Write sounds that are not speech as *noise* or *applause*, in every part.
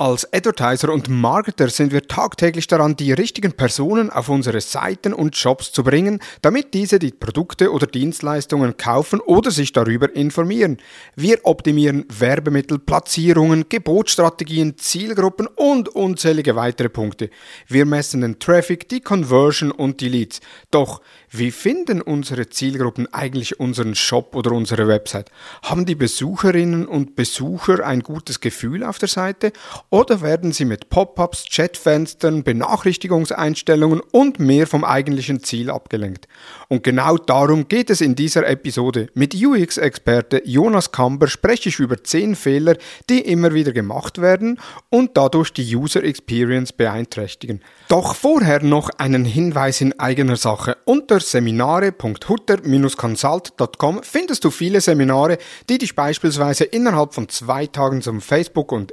Als Advertiser und Marketer sind wir tagtäglich daran, die richtigen Personen auf unsere Seiten und Shops zu bringen, damit diese die Produkte oder Dienstleistungen kaufen oder sich darüber informieren. Wir optimieren Werbemittel, Platzierungen, Gebotsstrategien, Zielgruppen und unzählige weitere Punkte. Wir messen den Traffic, die Conversion und die Leads. Doch wie finden unsere Zielgruppen eigentlich unseren Shop oder unsere Website? Haben die Besucherinnen und Besucher ein gutes Gefühl auf der Seite oder werden sie mit Pop-ups, Chatfenstern, Benachrichtigungseinstellungen und mehr vom eigentlichen Ziel abgelenkt? Und genau darum geht es in dieser Episode. Mit UX-Experte Jonas Kamber spreche ich über 10 Fehler, die immer wieder gemacht werden und dadurch die User Experience beeinträchtigen. Doch vorher noch einen Hinweis in eigener Sache. Unter seminare.hutter-consult.com findest du viele Seminare, die dich beispielsweise innerhalb von zwei Tagen zum Facebook- und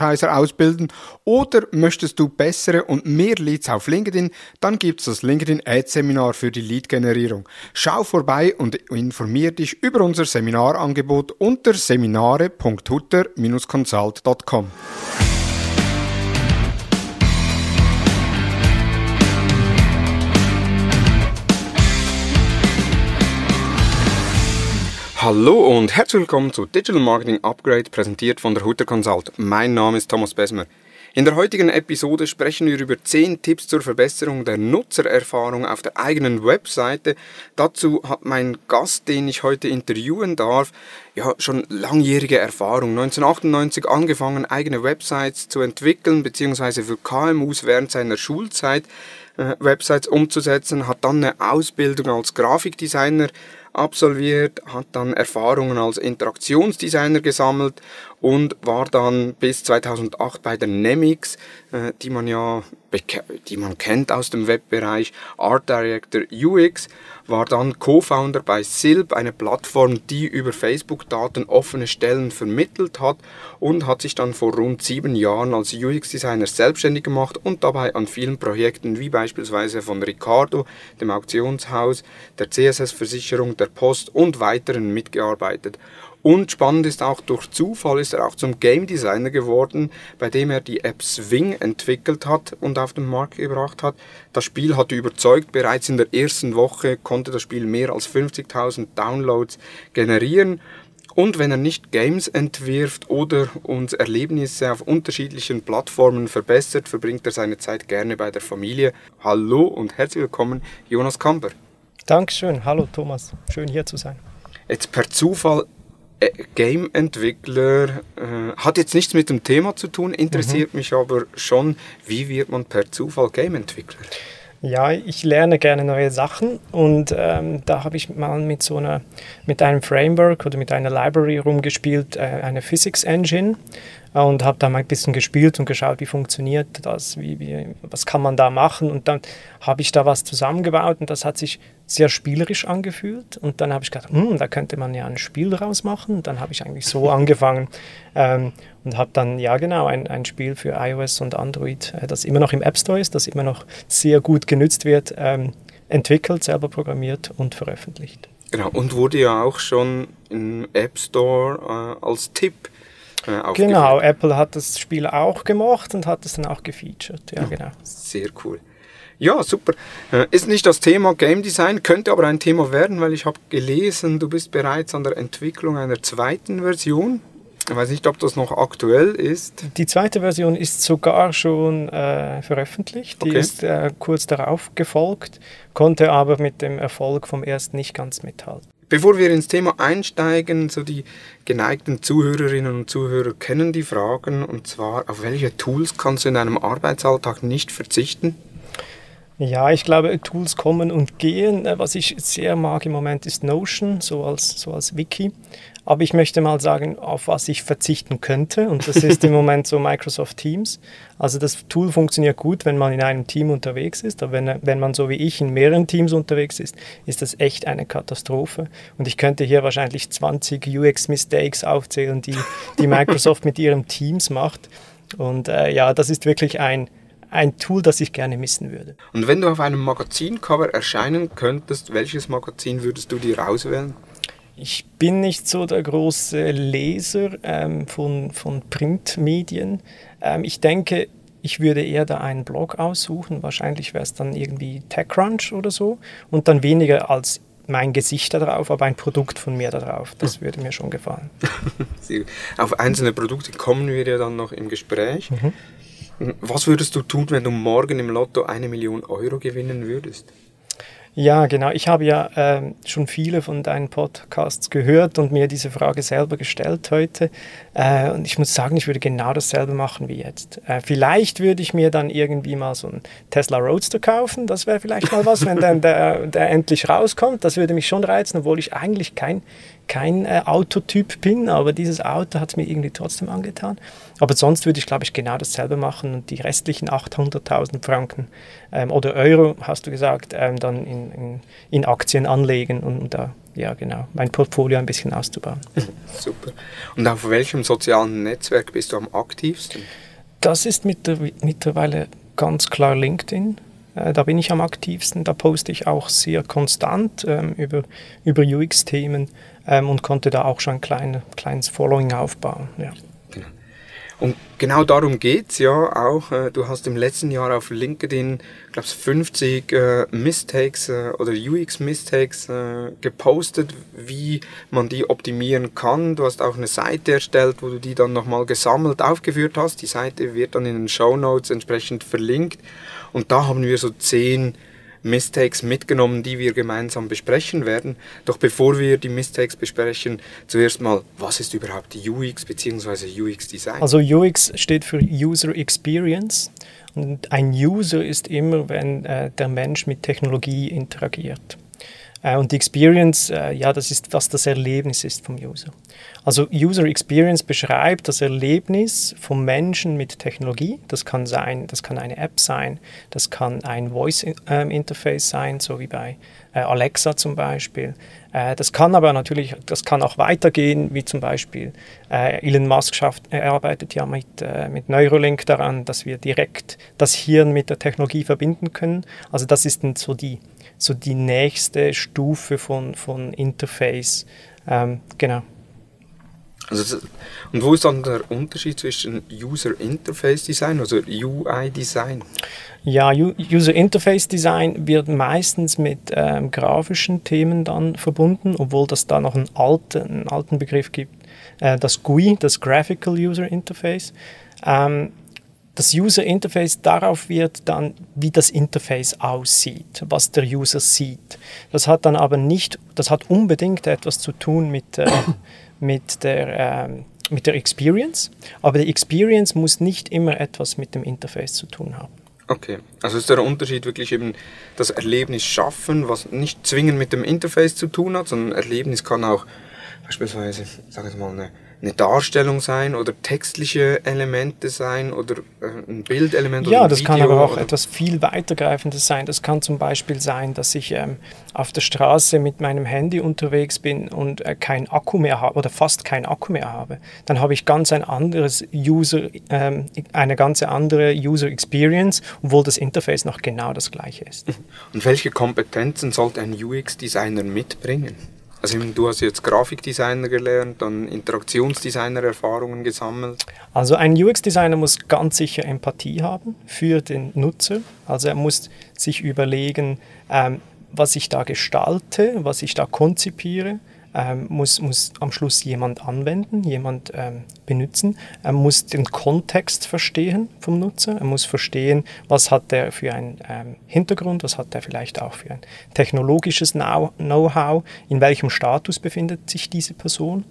Instagram-Advertiser ausbilden oder möchtest du bessere und mehr Leads auf LinkedIn, dann gibt es das LinkedIn Ad-Seminar für die Lead-Generierung. Schau vorbei und informier dich über unser Seminarangebot unter seminare.hutter-consult.com. Hallo und herzlich willkommen zu Digital Marketing Upgrade, präsentiert von der Hutter Consult. Mein Name ist Thomas Besmer. In der heutigen Episode sprechen wir über 10 Tipps zur Verbesserung der Nutzererfahrung auf der eigenen Webseite. Dazu hat mein Gast, den ich heute interviewen darf, ja schon langjährige Erfahrung. 1998 angefangen, eigene Websites zu entwickeln, beziehungsweise für KMUs während seiner Schulzeit äh, Websites umzusetzen, hat dann eine Ausbildung als Grafikdesigner absolviert, hat dann Erfahrungen als Interaktionsdesigner gesammelt und war dann bis 2008 bei der Nemix, äh, die man ja die man kennt aus dem Webbereich, Art Director UX, war dann Co-Founder bei Silb, eine Plattform, die über Facebook-Daten offene Stellen vermittelt hat und hat sich dann vor rund sieben Jahren als UX-Designer selbstständig gemacht und dabei an vielen Projekten wie beispielsweise von Ricardo, dem Auktionshaus, der CSS-Versicherung, der Post und weiteren mitgearbeitet. Und spannend ist auch, durch Zufall ist er auch zum Game Designer geworden, bei dem er die App Swing entwickelt hat und auf den Markt gebracht hat. Das Spiel hat überzeugt, bereits in der ersten Woche konnte das Spiel mehr als 50.000 Downloads generieren. Und wenn er nicht Games entwirft oder uns Erlebnisse auf unterschiedlichen Plattformen verbessert, verbringt er seine Zeit gerne bei der Familie. Hallo und herzlich willkommen, Jonas Kamper. Dankeschön, hallo Thomas, schön hier zu sein. Jetzt per Zufall Game-Entwickler äh, hat jetzt nichts mit dem Thema zu tun, interessiert mhm. mich aber schon, wie wird man per Zufall Game-Entwickler? Ja, ich lerne gerne neue Sachen und ähm, da habe ich mal mit so einer, mit einem Framework oder mit einer Library rumgespielt, äh, eine Physics Engine und habe da mal ein bisschen gespielt und geschaut, wie funktioniert das, wie, wie, was kann man da machen. Und dann habe ich da was zusammengebaut und das hat sich sehr spielerisch angefühlt. Und dann habe ich gedacht, hm, da könnte man ja ein Spiel rausmachen und dann habe ich eigentlich so *laughs* angefangen ähm, und habe dann, ja genau, ein, ein Spiel für iOS und Android, äh, das immer noch im App Store ist, das immer noch sehr gut genützt wird, ähm, entwickelt, selber programmiert und veröffentlicht. Genau, und wurde ja auch schon im App Store äh, als Tipp äh, genau, Apple hat das Spiel auch gemacht und hat es dann auch gefeatured. Ja, genau. Sehr cool. Ja, super. Äh, ist nicht das Thema Game Design, könnte aber ein Thema werden, weil ich habe gelesen, du bist bereits an der Entwicklung einer zweiten Version. Ich weiß nicht, ob das noch aktuell ist. Die zweite Version ist sogar schon äh, veröffentlicht. Die okay. ist äh, kurz darauf gefolgt, konnte aber mit dem Erfolg vom ersten nicht ganz mithalten. Bevor wir ins Thema einsteigen, so die geneigten Zuhörerinnen und Zuhörer kennen die Fragen und zwar, auf welche Tools kannst du in deinem Arbeitsalltag nicht verzichten? Ja, ich glaube, Tools kommen und gehen. Äh, was ich sehr mag im Moment ist Notion, so als, so als Wiki. Aber ich möchte mal sagen, auf was ich verzichten könnte. Und das ist im *laughs* Moment so Microsoft Teams. Also das Tool funktioniert gut, wenn man in einem Team unterwegs ist. Aber wenn, wenn man so wie ich in mehreren Teams unterwegs ist, ist das echt eine Katastrophe. Und ich könnte hier wahrscheinlich 20 UX-Mistakes aufzählen, die, die Microsoft mit ihrem Teams macht. Und äh, ja, das ist wirklich ein, ein Tool, das ich gerne missen würde. Und wenn du auf einem Magazincover erscheinen könntest, welches Magazin würdest du dir auswählen? Ich bin nicht so der große Leser ähm, von, von Printmedien. Ähm, ich denke, ich würde eher da einen Blog aussuchen. Wahrscheinlich wäre es dann irgendwie TechCrunch oder so. Und dann weniger als mein Gesicht da drauf, aber ein Produkt von mir da drauf. Das hm. würde mir schon gefallen. *laughs* Auf einzelne Produkte kommen wir ja dann noch im Gespräch. Mhm. Was würdest du tun, wenn du morgen im Lotto eine Million Euro gewinnen würdest? Ja, genau. Ich habe ja ähm, schon viele von deinen Podcasts gehört und mir diese Frage selber gestellt heute. Äh, und ich muss sagen, ich würde genau dasselbe machen wie jetzt. Äh, vielleicht würde ich mir dann irgendwie mal so einen Tesla Roadster kaufen. Das wäre vielleicht mal was, wenn dann der, der endlich rauskommt. Das würde mich schon reizen, obwohl ich eigentlich kein kein äh, Autotyp bin, aber dieses Auto hat es mir irgendwie trotzdem angetan. Aber sonst würde ich, glaube ich, genau dasselbe machen und die restlichen 800.000 Franken ähm, oder Euro, hast du gesagt, ähm, dann in, in, in, Aktien anlegen und da, ja genau, mein Portfolio ein bisschen auszubauen. *laughs* Super. Und auf welchem sozialen Netzwerk bist du am aktivsten? Das ist mittlerweile ganz klar LinkedIn. Äh, da bin ich am aktivsten. Da poste ich auch sehr konstant ähm, über, über UX-Themen ähm, und konnte da auch schon ein klein, kleines Following aufbauen. Ja. Und genau darum geht es ja auch. Äh, du hast im letzten Jahr auf LinkedIn, glaube ich, 50 äh, Mistakes äh, oder UX-Mistakes äh, gepostet, wie man die optimieren kann. Du hast auch eine Seite erstellt, wo du die dann nochmal gesammelt aufgeführt hast. Die Seite wird dann in den Show Notes entsprechend verlinkt. Und da haben wir so zehn Mistakes mitgenommen, die wir gemeinsam besprechen werden. Doch bevor wir die Mistakes besprechen, zuerst mal, was ist überhaupt UX bzw. UX Design? Also UX steht für User Experience und ein User ist immer, wenn äh, der Mensch mit Technologie interagiert. Äh, und die Experience, äh, ja, das ist, was das Erlebnis ist vom User. Also User Experience beschreibt das Erlebnis vom Menschen mit Technologie. Das kann sein, das kann eine App sein, das kann ein Voice ähm, Interface sein, so wie bei äh, Alexa zum Beispiel. das kann aber natürlich, das kann auch weitergehen, wie zum Beispiel Elon Musk schafft, arbeitet ja mit, mit Neuralink daran, dass wir direkt das Hirn mit der Technologie verbinden können. Also das ist so die so die nächste Stufe von, von Interface. Ähm, genau. Also das, und wo ist dann der Unterschied zwischen User Interface Design, also UI Design? Ja, User Interface Design wird meistens mit ähm, grafischen Themen dann verbunden, obwohl das da noch einen alten, einen alten Begriff gibt, äh, das GUI, das Graphical User Interface. Ähm, das User Interface, darauf wird dann, wie das Interface aussieht, was der User sieht. Das hat dann aber nicht, das hat unbedingt etwas zu tun mit, äh, *coughs* mit, der, äh, mit der Experience, aber die Experience muss nicht immer etwas mit dem Interface zu tun haben. Okay, also ist der Unterschied wirklich eben das Erlebnis schaffen, was nicht zwingend mit dem Interface zu tun hat, sondern Erlebnis kann auch beispielsweise, sage ich mal, eine eine Darstellung sein oder textliche Elemente sein oder äh, ein Bildelement ja, oder das Video kann aber auch etwas viel weitergreifendes sein. Das kann zum Beispiel sein, dass ich ähm, auf der Straße mit meinem Handy unterwegs bin und äh, kein Akku mehr habe oder fast kein Akku mehr habe. Dann habe ich ganz ein anderes User, ähm, eine ganz andere User Experience, obwohl das Interface noch genau das gleiche ist. Und welche Kompetenzen sollte ein UX-Designer mitbringen? Also du hast jetzt Grafikdesigner gelernt, dann Interaktionsdesigner-Erfahrungen gesammelt. Also ein UX-Designer muss ganz sicher Empathie haben für den Nutzer. Also er muss sich überlegen, ähm, was ich da gestalte, was ich da konzipiere ähm, muss, muss am Schluss jemand anwenden, jemand ähm, benutzen. Er muss den Kontext verstehen vom Nutzer. Er muss verstehen, was hat er für einen ähm, Hintergrund, was hat er vielleicht auch für ein technologisches Know-how, in welchem Status befindet sich diese Person.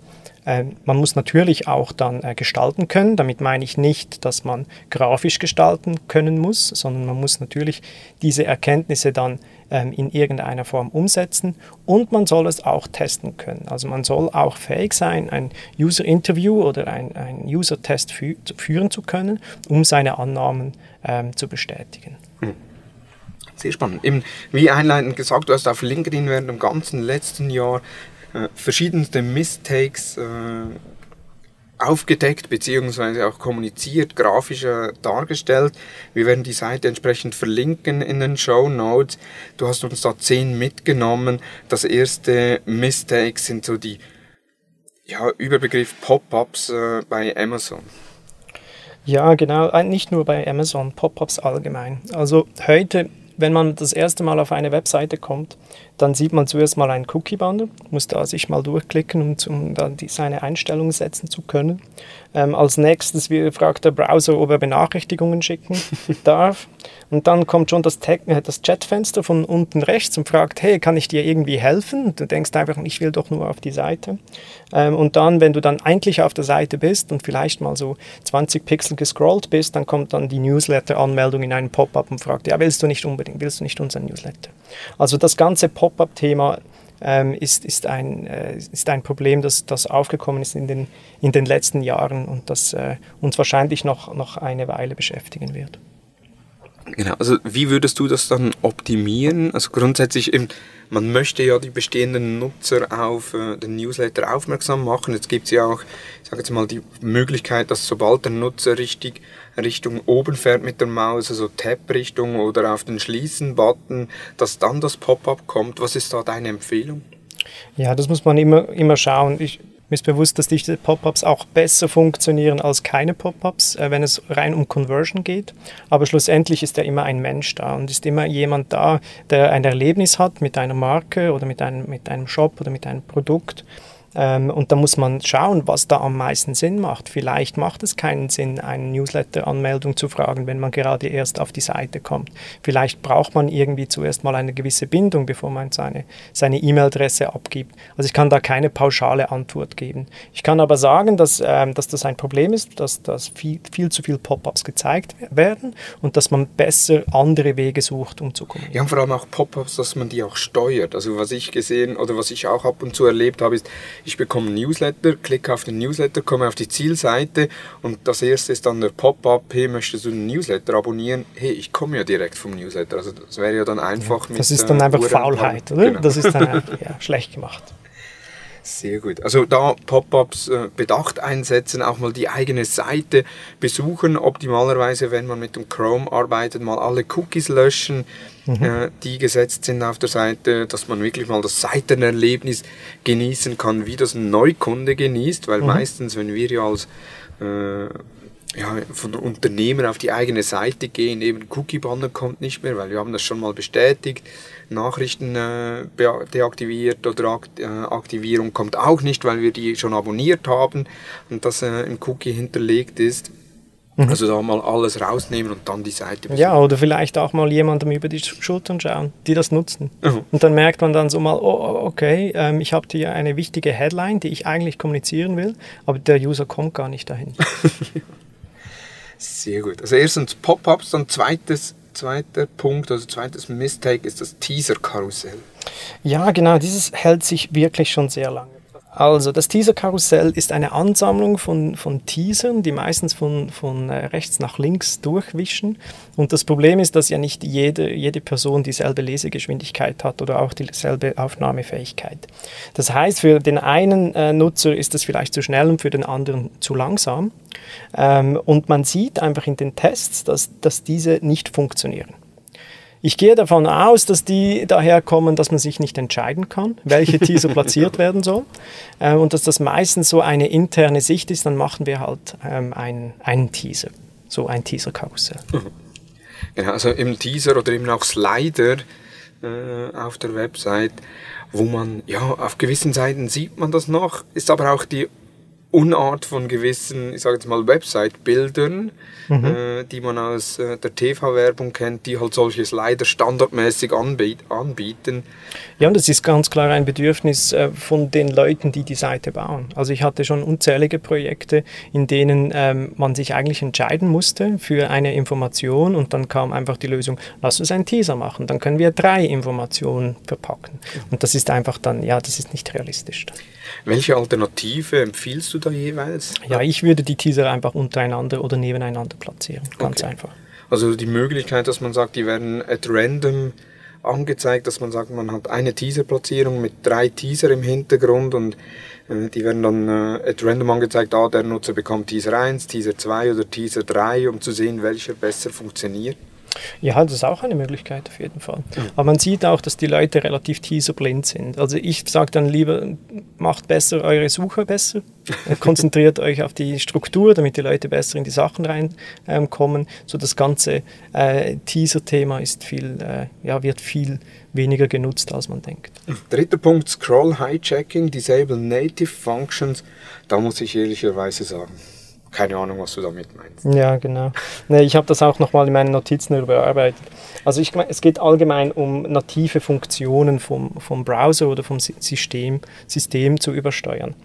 Ähm, man muss natürlich auch dann äh, gestalten können. Damit meine ich nicht, dass man grafisch gestalten können muss, sondern man muss natürlich diese Erkenntnisse dann ähm, in irgendeiner Form umsetzen und man soll es auch testen können. Also man soll auch fähig sein, ein User-Interview oder ein, ein User-Test fü führen zu können, um seine Annahmen ähm, zu bestätigen. Hm. Sehr spannend. Eben, wie einleitend gesagt, du hast auf LinkedIn während dem ganzen letzten Jahr äh, verschiedenste Mistakes äh, aufgedeckt beziehungsweise auch kommuniziert, grafischer dargestellt. Wir werden die Seite entsprechend verlinken in den Show Notes. Du hast uns da zehn mitgenommen. Das erste Mistakes sind so die ja, Überbegriff Pop-ups äh, bei Amazon. Ja, genau, äh, nicht nur bei Amazon, Pop-ups allgemein. Also heute, wenn man das erste Mal auf eine Webseite kommt, dann sieht man zuerst mal einen Cookie-Banner, muss da sich mal durchklicken, um, um dann die, seine Einstellungen setzen zu können. Ähm, als nächstes fragt der Browser, ob er Benachrichtigungen schicken *laughs* darf. Und dann kommt schon das, äh, das Chatfenster von unten rechts und fragt, hey, kann ich dir irgendwie helfen? Und du denkst einfach, ich will doch nur auf die Seite. Ähm, und dann, wenn du dann eigentlich auf der Seite bist und vielleicht mal so 20 Pixel gescrollt bist, dann kommt dann die Newsletter-Anmeldung in einen Pop-up und fragt, ja, willst du nicht unbedingt, willst du nicht unseren Newsletter? Also das ganze Pop-up-Thema ähm, ist, ist, ein, äh, ist ein Problem, das, das aufgekommen ist in den, in den letzten Jahren und das äh, uns wahrscheinlich noch, noch eine Weile beschäftigen wird. Genau, also wie würdest du das dann optimieren? Also grundsätzlich, eben, man möchte ja die bestehenden Nutzer auf äh, den Newsletter aufmerksam machen. Jetzt gibt es ja auch, ich sage jetzt mal, die Möglichkeit, dass sobald der Nutzer richtig Richtung oben fährt mit der Maus, also Tab-Richtung oder auf den Schließen-Button, dass dann das Pop-up kommt. Was ist da deine Empfehlung? Ja, das muss man immer, immer schauen. Ich, mir ist bewusst, dass diese Pop-ups auch besser funktionieren als keine Pop-ups, äh, wenn es rein um Conversion geht. Aber schlussendlich ist ja immer ein Mensch da und ist immer jemand da, der ein Erlebnis hat mit einer Marke oder mit einem, mit einem Shop oder mit einem Produkt ähm, und da muss man schauen, was da am meisten Sinn macht. Vielleicht macht es keinen Sinn, eine Newsletter-Anmeldung zu fragen, wenn man gerade erst auf die Seite kommt. Vielleicht braucht man irgendwie zuerst mal eine gewisse Bindung, bevor man seine E-Mail-Adresse abgibt. Also ich kann da keine pauschale Antwort geben. Ich kann aber sagen, dass, ähm, dass das ein Problem ist, dass, dass viel, viel zu viele Pop-ups gezeigt werden und dass man besser andere Wege sucht, um zu kommunizieren. Ja, und vor allem auch Pop-ups, dass man die auch steuert. Also was ich gesehen oder was ich auch ab und zu erlebt habe, ist, ich bekomme einen Newsletter, klicke auf den Newsletter, komme auf die Zielseite und das erste ist dann der Pop-up, hey, möchtest du den Newsletter abonnieren? Hey, ich komme ja direkt vom Newsletter. Also das wäre ja dann einfach ja, mit... Das ist dann äh, einfach Faulheit, oder? Genau. Das ist dann *laughs* ja, schlecht gemacht. Sehr gut. Also da Pop-ups äh, bedacht einsetzen, auch mal die eigene Seite besuchen. Optimalerweise, wenn man mit dem Chrome arbeitet, mal alle Cookies löschen, mhm. äh, die gesetzt sind auf der Seite, dass man wirklich mal das Seitenerlebnis genießen kann, wie das ein Neukunde genießt, weil mhm. meistens, wenn wir ja als äh, ja, von Unternehmen auf die eigene Seite gehen, eben Cookie-Banner kommt nicht mehr, weil wir haben das schon mal bestätigt. Nachrichten äh, deaktiviert oder Akt, äh, Aktivierung kommt auch nicht, weil wir die schon abonniert haben und das äh, im Cookie hinterlegt ist. Mhm. Also da mal alles rausnehmen und dann die Seite besuchen. Ja, oder vielleicht auch mal jemandem über die Schultern schauen, die das nutzen. Mhm. Und dann merkt man dann so mal, oh, okay, ähm, ich habe hier eine wichtige Headline, die ich eigentlich kommunizieren will, aber der User kommt gar nicht dahin. *laughs* Sehr gut. Also erstens Pop-ups, dann zweites, zweiter Punkt, also zweites Mistake ist das Teaser-Karussell. Ja, genau, dieses hält sich wirklich schon sehr lange. Also das Teaser-Karussell ist eine Ansammlung von, von Teasern, die meistens von, von äh, rechts nach links durchwischen. Und das Problem ist, dass ja nicht jede, jede Person dieselbe Lesegeschwindigkeit hat oder auch dieselbe Aufnahmefähigkeit. Das heißt, für den einen äh, Nutzer ist das vielleicht zu schnell und für den anderen zu langsam. Ähm, und man sieht einfach in den Tests, dass, dass diese nicht funktionieren. Ich gehe davon aus, dass die daher kommen, dass man sich nicht entscheiden kann, welche *laughs* Teaser platziert werden soll äh, und dass das meistens so eine interne Sicht ist, dann machen wir halt ähm, einen, einen Teaser, so ein Teaser-Karussell. Mhm. Genau, also im Teaser oder eben auch Slider äh, auf der Website, wo man, ja, auf gewissen Seiten sieht man das noch, ist aber auch die Unart von gewissen, ich sage jetzt mal, Website-Bildern, mhm. äh, die man aus äh, der TV-Werbung kennt, die halt solches leider standardmäßig anbiet anbieten. Ja, und das ist ganz klar ein Bedürfnis äh, von den Leuten, die die Seite bauen. Also ich hatte schon unzählige Projekte, in denen ähm, man sich eigentlich entscheiden musste für eine Information und dann kam einfach die Lösung, lass uns einen Teaser machen, dann können wir drei Informationen verpacken. Und das ist einfach dann, ja, das ist nicht realistisch. Welche Alternative empfiehlst du da jeweils? Ja, ich würde die Teaser einfach untereinander oder nebeneinander platzieren. Ganz okay. einfach. Also die Möglichkeit, dass man sagt, die werden at random angezeigt, dass man sagt, man hat eine Teaser-Platzierung mit drei Teaser im Hintergrund und äh, die werden dann äh, at random angezeigt, ah, der Nutzer bekommt Teaser 1, Teaser 2 oder Teaser 3, um zu sehen, welcher besser funktioniert. Ja, das ist auch eine Möglichkeit auf jeden Fall. Aber man sieht auch, dass die Leute relativ teaserblind sind. Also ich sage dann lieber, macht besser eure Suche besser, *laughs* konzentriert euch auf die Struktur, damit die Leute besser in die Sachen reinkommen. Ähm, so das ganze äh, Teaser-Thema ist viel, äh, ja, wird viel weniger genutzt, als man denkt. Dritter Punkt, Scroll Hijacking, Disable Native Functions. Da muss ich ehrlicherweise sagen, keine Ahnung, was du damit meinst. Ja, genau. Nee, ich habe das auch nochmal in meinen Notizen überarbeitet. Also ich, es geht allgemein um native Funktionen vom, vom Browser oder vom System, System zu übersteuern.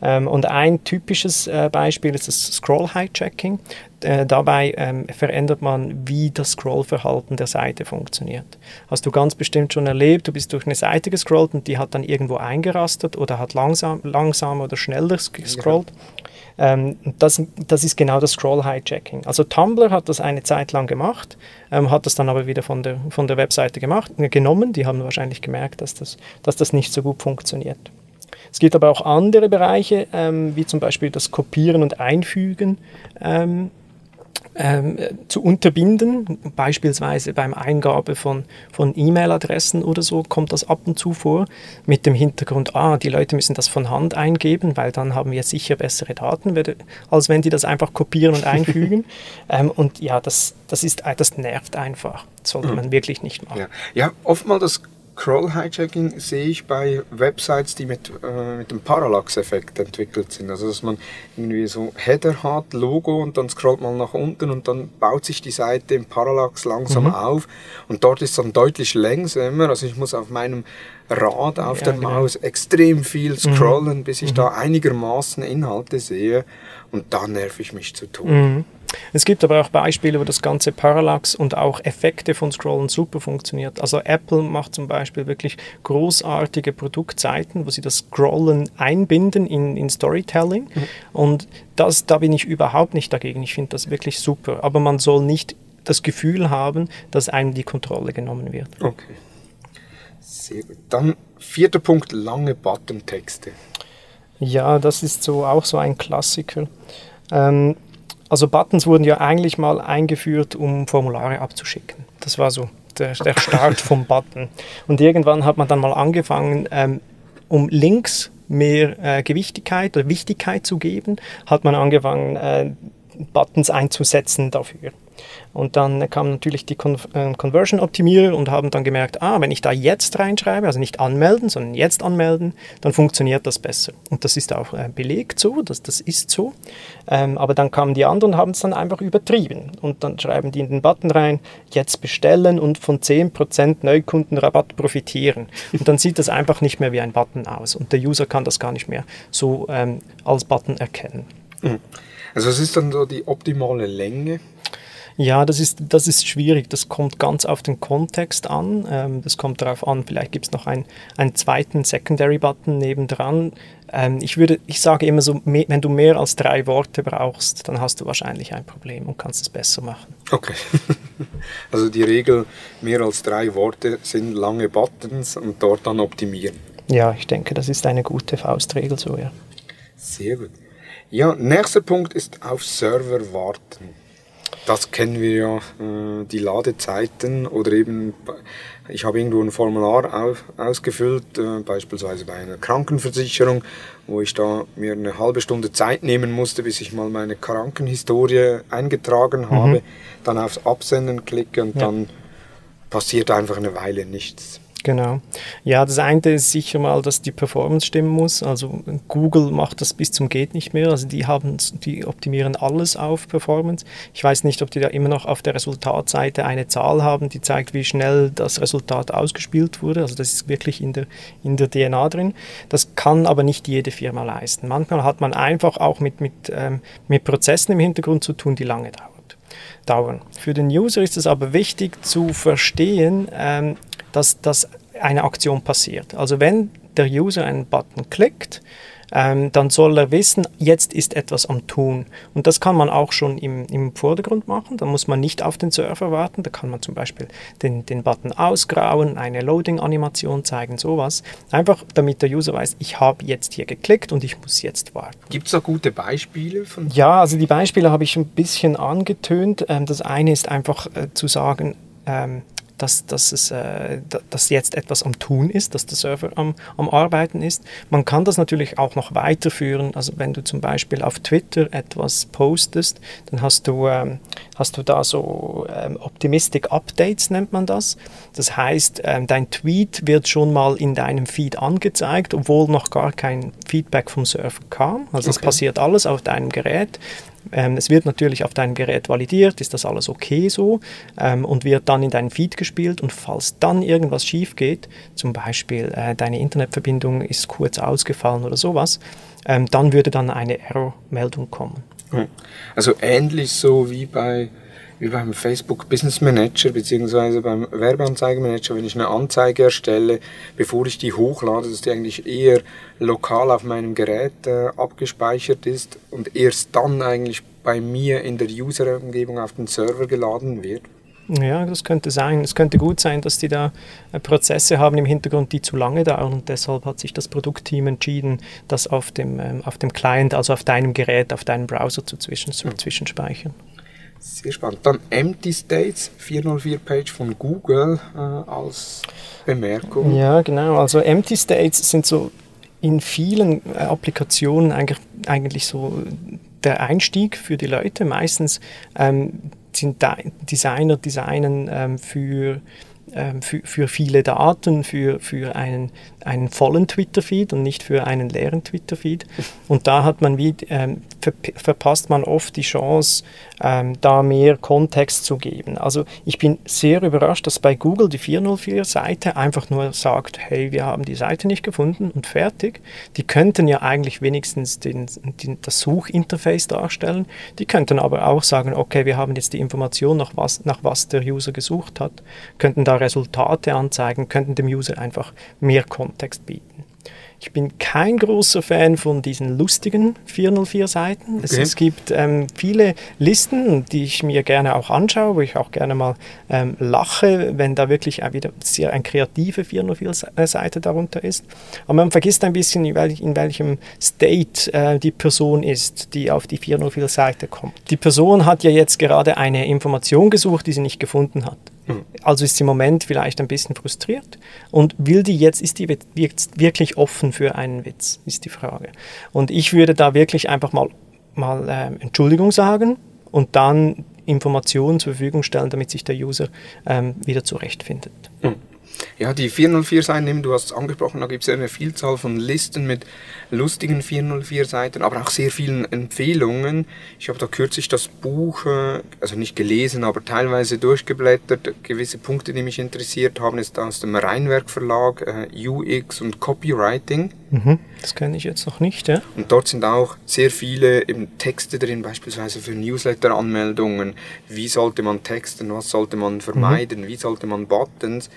Ähm, und ein typisches äh, Beispiel ist das Scroll-Hijacking. Äh, dabei ähm, verändert man, wie das Scrollverhalten der Seite funktioniert. Hast du ganz bestimmt schon erlebt, du bist durch eine Seite gescrollt und die hat dann irgendwo eingerastet oder hat langsam, langsam oder schneller gescrollt. Ja. Ähm, das, das ist genau das Scroll-Hijacking. Also Tumblr hat das eine Zeit lang gemacht, ähm, hat das dann aber wieder von der, von der Webseite gemacht, äh, genommen. Die haben wahrscheinlich gemerkt, dass das, dass das nicht so gut funktioniert. Es gibt aber auch andere Bereiche, ähm, wie zum Beispiel das Kopieren und Einfügen ähm, ähm, zu unterbinden. Beispielsweise beim Eingabe von, von E-Mail-Adressen oder so kommt das ab und zu vor, mit dem Hintergrund, ah, die Leute müssen das von Hand eingeben, weil dann haben wir sicher bessere Daten, als wenn die das einfach kopieren und einfügen. *laughs* ähm, und ja, das, das, ist, das nervt einfach. Das sollte mhm. man wirklich nicht machen. Ja, ja oftmals das Scroll-Hijacking sehe ich bei Websites, die mit, äh, mit dem Parallax-Effekt entwickelt sind. Also dass man irgendwie so Header hat, Logo und dann scrollt man nach unten und dann baut sich die Seite im Parallax langsam mhm. auf und dort ist es dann deutlich langsamer. Also ich muss auf meinem Rad auf ja, der genau. Maus extrem viel mhm. scrollen, mhm. bis ich mhm. da einigermaßen Inhalte sehe und da nerv ich mich zu tun. Mhm. Es gibt aber auch Beispiele, wo das ganze Parallax und auch Effekte von Scrollen super funktioniert. Also Apple macht zum Beispiel wirklich großartige Produktseiten, wo sie das Scrollen einbinden in, in Storytelling. Mhm. Und das, da bin ich überhaupt nicht dagegen. Ich finde das wirklich super. Aber man soll nicht das Gefühl haben, dass einem die Kontrolle genommen wird. Okay. Sehr gut. Dann vierter Punkt, lange Button-Texte. Ja, das ist so auch so ein Klassiker. Ähm, also Buttons wurden ja eigentlich mal eingeführt, um Formulare abzuschicken. Das war so der, der Start *laughs* vom Button. Und irgendwann hat man dann mal angefangen, ähm, um Links mehr äh, Gewichtigkeit oder Wichtigkeit zu geben, hat man angefangen, äh, Buttons einzusetzen dafür. Und dann kamen natürlich die Con äh, Conversion-Optimierer und haben dann gemerkt, ah, wenn ich da jetzt reinschreibe, also nicht anmelden, sondern jetzt anmelden, dann funktioniert das besser. Und das ist auch äh, belegt so, das, das ist so. Ähm, aber dann kamen die anderen und haben es dann einfach übertrieben. Und dann schreiben die in den Button rein, jetzt bestellen und von 10% Neukundenrabatt profitieren. Und dann sieht das einfach nicht mehr wie ein Button aus. Und der User kann das gar nicht mehr so ähm, als Button erkennen. Mhm. Also was ist dann so die optimale Länge? Ja, das ist, das ist schwierig. Das kommt ganz auf den Kontext an. Ähm, das kommt darauf an, vielleicht gibt es noch ein, einen zweiten Secondary-Button nebendran. Ähm, ich, würde, ich sage immer so, wenn du mehr als drei Worte brauchst, dann hast du wahrscheinlich ein Problem und kannst es besser machen. Okay. *laughs* Also die Regel, mehr als drei Worte sind lange Buttons und dort dann optimieren. Ja, ich denke, das ist eine gute Faustregel so, ja. Sehr gut. Ja, nächster Punkt ist auf Server warten. Das kennen wir ja, äh, die Ladezeiten oder eben, ich habe irgendwo ein Formular auf, ausgefüllt, äh, beispielsweise bei einer Krankenversicherung, wo ich da mir eine halbe Stunde Zeit nehmen musste, bis ich mal meine Krankenhistorie eingetragen habe, mhm. dann aufs Absenden klicke und ja. dann passiert einfach eine Weile nichts. Genau. Ja, das eine ist sicher mal, dass die Performance stimmen muss. Also Google macht das bis zum geht nicht mehr. Also die haben, die optimieren alles auf Performance. Ich weiß nicht, ob die da immer noch auf der Resultatseite eine Zahl haben, die zeigt, wie schnell das Resultat ausgespielt wurde. Also das ist wirklich in der, in der DNA drin. Das kann aber nicht jede Firma leisten. Manchmal hat man einfach auch mit, mit, ähm, mit Prozessen im Hintergrund zu tun, die lange dauern dauern. Für den User ist es aber wichtig zu verstehen, ähm, dass, dass eine Aktion passiert. Also wenn der User einen Button klickt, ähm, dann soll er wissen, jetzt ist etwas am Tun. Und das kann man auch schon im, im Vordergrund machen. Da muss man nicht auf den Server warten. Da kann man zum Beispiel den, den Button ausgrauen, eine Loading-Animation zeigen, sowas. Einfach damit der User weiß, ich habe jetzt hier geklickt und ich muss jetzt warten. Gibt es da gute Beispiele? Von ja, also die Beispiele habe ich ein bisschen angetönt. Ähm, das eine ist einfach äh, zu sagen, ähm, dass, dass, es, äh, dass jetzt etwas am Tun ist, dass der Server am, am Arbeiten ist. Man kann das natürlich auch noch weiterführen. Also wenn du zum Beispiel auf Twitter etwas postest, dann hast du, ähm, hast du da so ähm, Optimistic Updates, nennt man das. Das heißt, ähm, dein Tweet wird schon mal in deinem Feed angezeigt, obwohl noch gar kein Feedback vom Server kam. Also es okay. passiert alles auf deinem Gerät. Ähm, es wird natürlich auf deinem Gerät validiert, ist das alles okay so ähm, und wird dann in deinen Feed gespielt und falls dann irgendwas schief geht, zum Beispiel äh, deine Internetverbindung ist kurz ausgefallen oder sowas, ähm, dann würde dann eine Error-Meldung kommen. Also ähnlich so wie bei wie beim Facebook Business Manager beziehungsweise beim Werbeanzeigenmanager, wenn ich eine Anzeige erstelle, bevor ich die hochlade, dass die eigentlich eher lokal auf meinem Gerät äh, abgespeichert ist und erst dann eigentlich bei mir in der User-Umgebung auf den Server geladen wird. Ja, das könnte sein. Es könnte gut sein, dass die da äh, Prozesse haben im Hintergrund, die zu lange dauern und deshalb hat sich das Produktteam entschieden, das auf dem, ähm, auf dem Client, also auf deinem Gerät, auf deinem Browser zu, zwischen, zu zwischenspeichern. Sehr spannend. Dann Empty States, 404-Page von Google äh, als Bemerkung. Ja, genau. Also Empty States sind so in vielen äh, Applikationen eigentlich, eigentlich so der Einstieg für die Leute. Meistens ähm, sind Designer designen ähm, für ähm, für, für viele Daten, für, für einen, einen vollen Twitter-Feed und nicht für einen leeren Twitter-Feed. Und da hat man wie, ähm, ver verpasst man oft die Chance, ähm, da mehr Kontext zu geben. Also ich bin sehr überrascht, dass bei Google die 404-Seite einfach nur sagt, hey, wir haben die Seite nicht gefunden und fertig. Die könnten ja eigentlich wenigstens den, den, das Suchinterface darstellen. Die könnten aber auch sagen, okay, wir haben jetzt die Information, nach was, nach was der User gesucht hat, könnten da Resultate anzeigen, könnten dem User einfach mehr Kontext bieten. Ich bin kein großer Fan von diesen lustigen 404-Seiten. Okay. Es, es, gibt ähm, viele Listen, die ich mir gerne auch anschaue, wo ich auch gerne mal ähm, lache, wenn da wirklich wieder sehr eine kreative 404-Seite darunter ist. Aber man vergisst ein bisschen, in, welch, in welchem State äh, die Person ist, die auf die 404-Seite kommt. Die Person hat ja jetzt gerade eine Information gesucht, die sie nicht gefunden hat. Mhm. Also ist sie im Moment vielleicht ein bisschen frustriert und will die jetzt, ist die wirklich offen für einen Witz, ist die Frage. Und ich würde da wirklich einfach mal, mal äh, Entschuldigung sagen und dann Informationen zur Verfügung stellen, damit sich der User ähm, wieder zurechtfindet. Mhm. Ja, die 404-Seiten, du hast es angesprochen, da gibt es ja eine Vielzahl von Listen mit lustigen 404-Seiten, aber auch sehr vielen Empfehlungen. Ich habe da kürzlich das Buch, äh, also nicht gelesen, aber teilweise durchgeblättert. Gewisse Punkte, die mich interessiert haben, ist aus dem Rheinwerk Verlag äh, UX und Copywriting. Mhm, das kenne ich jetzt noch nicht, ja. Und dort sind auch sehr viele eben Texte drin, beispielsweise für Newsletter-Anmeldungen. Wie sollte man texten, was sollte man vermeiden, mhm. wie sollte man Buttons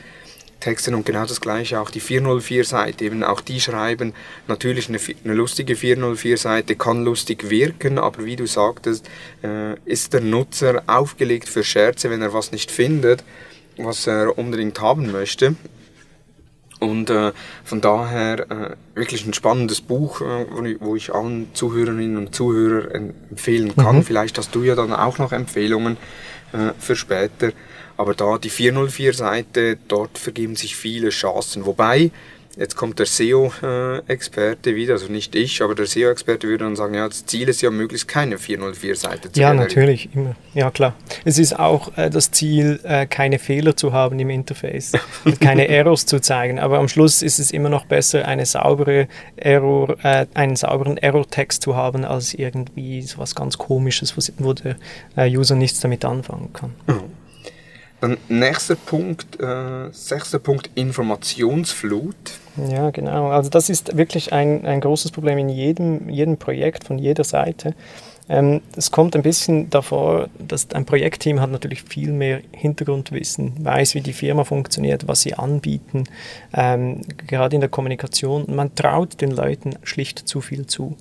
Texten und genau das gleiche auch die 404-Seite, eben auch die schreiben, natürlich eine, eine lustige 404-Seite kann lustig wirken, aber wie du sagtest, äh, ist der Nutzer aufgelegt für Scherze, wenn er was nicht findet, was er unbedingt haben möchte. Und äh, von daher äh, wirklich ein spannendes Buch, äh, wo, ich, wo, ich, allen Zuhörerinnen und Zuhörern empfehlen kann. Mhm. Vielleicht hast du ja dann auch noch Empfehlungen äh, für später. Aber da die 404-Seite, dort vergeben sich viele Chancen. Wobei, jetzt kommt der SEO-Experte wieder, also nicht ich, aber der SEO-Experte würde dann sagen, ja, das Ziel ist ja möglichst keine 404-Seite zu Ja, generieren. natürlich, immer. Ja, klar. Es ist auch äh, das Ziel, äh, keine Fehler zu haben im Interface, *laughs* keine Errors zu zeigen. Aber am Schluss ist es immer noch besser, eine saubere Error, äh, einen sauberen Error-Text zu haben, als irgendwie so was ganz Komisches, wo der äh, User nichts damit anfangen kann. Mhm. Dann nächster Punkt, äh, sechster Punkt, Informationsflut. Ja, genau. Also das ist wirklich ein, ein großes Problem in jedem, jedem Projekt von jeder Seite. Ähm, es kommt ein bisschen davor, dass ein Projektteam hat natürlich viel mehr Hintergrundwissen, weiß, wie die Firma funktioniert, was sie anbieten, ähm, gerade in der Kommunikation. Man traut den Leuten schlicht zu viel zu.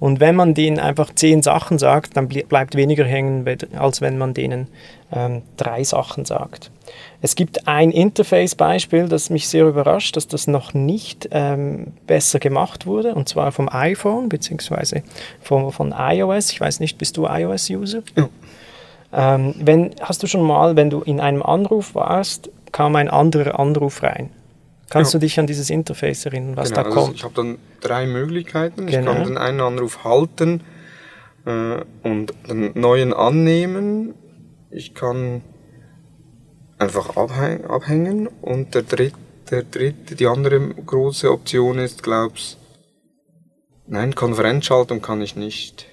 Und wenn man denen einfach zehn Sachen sagt, dann bleibt weniger hängen, als wenn man denen ähm, drei Sachen sagt. Es gibt ein Interface-Beispiel, das mich sehr überrascht, dass das noch nicht ähm, besser gemacht wurde, und zwar vom iPhone bzw. Von, von iOS. Ich weiß nicht, bist du iOS-User? Ja. Ähm, wenn, hast du schon mal, wenn du in einem Anruf warst, kam ein anderer Anruf rein? Kannst ja. du dich an dieses Interface erinnern, was genau, da also kommt? ich habe dann drei Möglichkeiten. Genau. Ich kann den einen Anruf halten äh, und den neuen annehmen. Ich kann einfach abhäng abhängen und der dritte, der dritte, die andere große Option ist, glaub's, nein, Konferenzschaltung kann ich nicht.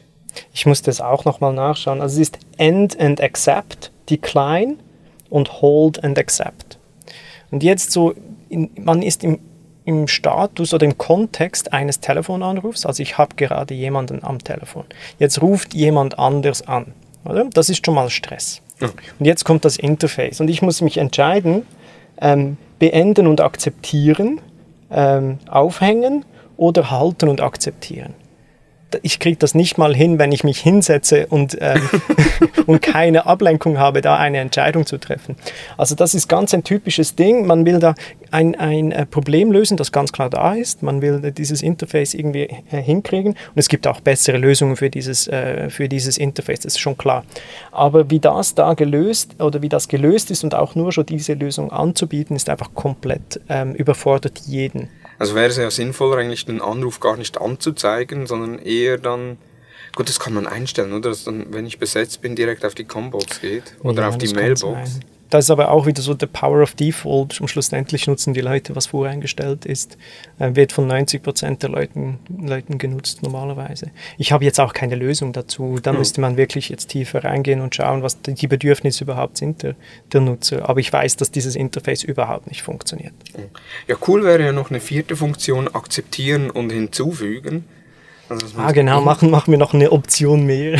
Ich muss das auch nochmal nachschauen. Also es ist End and Accept, Decline und Hold and Accept. Und jetzt so in, man ist im, im Status oder im Kontext eines Telefonanrufs, also ich habe gerade jemanden am Telefon. Jetzt ruft jemand anders an. Oder? Das ist schon mal Stress. Ja. Und jetzt kommt das Interface und ich muss mich entscheiden, ähm, beenden und akzeptieren, ähm, aufhängen oder halten und akzeptieren ich kriege das nicht mal hin, wenn ich mich hinsetze und, ähm, *laughs* *laughs* und keine Ablenkung habe, da eine Entscheidung zu treffen. Also das ist ganz ein typisches Ding. Man will da ein, ein äh, Problem lösen, das ganz klar da ist. Man will dieses Interface irgendwie äh, hinkriegen. Und es gibt auch bessere Lösungen für dieses, äh, für dieses Interface, das ist schon klar. Aber wie das da gelöst oder wie das gelöst ist und auch nur schon diese Lösung anzubieten, ist einfach komplett ähm, überfordert jeden. Also wäre es ja sinnvoller, eigentlich den Anruf gar nicht anzuzeigen, sondern eher dann, gut, das kann man einstellen, oder? Dass dann, wenn ich besetzt bin, direkt auf die Combox geht oder ja, auf die Mailbox. Das ist aber auch wieder so der Power of Default. Und schlussendlich nutzen die Leute, was voreingestellt ist, äh, wird von 90 Prozent der Leuten, Leuten genutzt normalerweise. Ich habe jetzt auch keine Lösung dazu. Da mhm. müsste man wirklich jetzt tiefer reingehen und schauen, was die Bedürfnisse überhaupt sind der, der Nutzer. Aber ich weiß, dass dieses Interface überhaupt nicht funktioniert. Ja, cool wäre ja noch eine vierte Funktion, akzeptieren und hinzufügen. Ah, genau, machen, machen wir noch eine Option mehr. *laughs*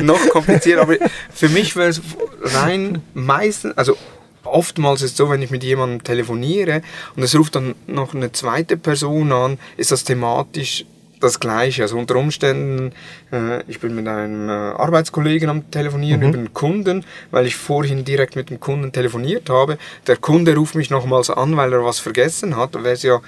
noch kompliziert, aber für mich wäre es rein meistens, also oftmals ist es so, wenn ich mit jemandem telefoniere und es ruft dann noch eine zweite Person an, ist das thematisch das Gleiche. Also unter Umständen, äh, ich bin mit einem äh, Arbeitskollegen am Telefonieren mhm. über einen Kunden, weil ich vorhin direkt mit dem Kunden telefoniert habe. Der Kunde ruft mich nochmals an, weil er was vergessen hat. Wäre es ja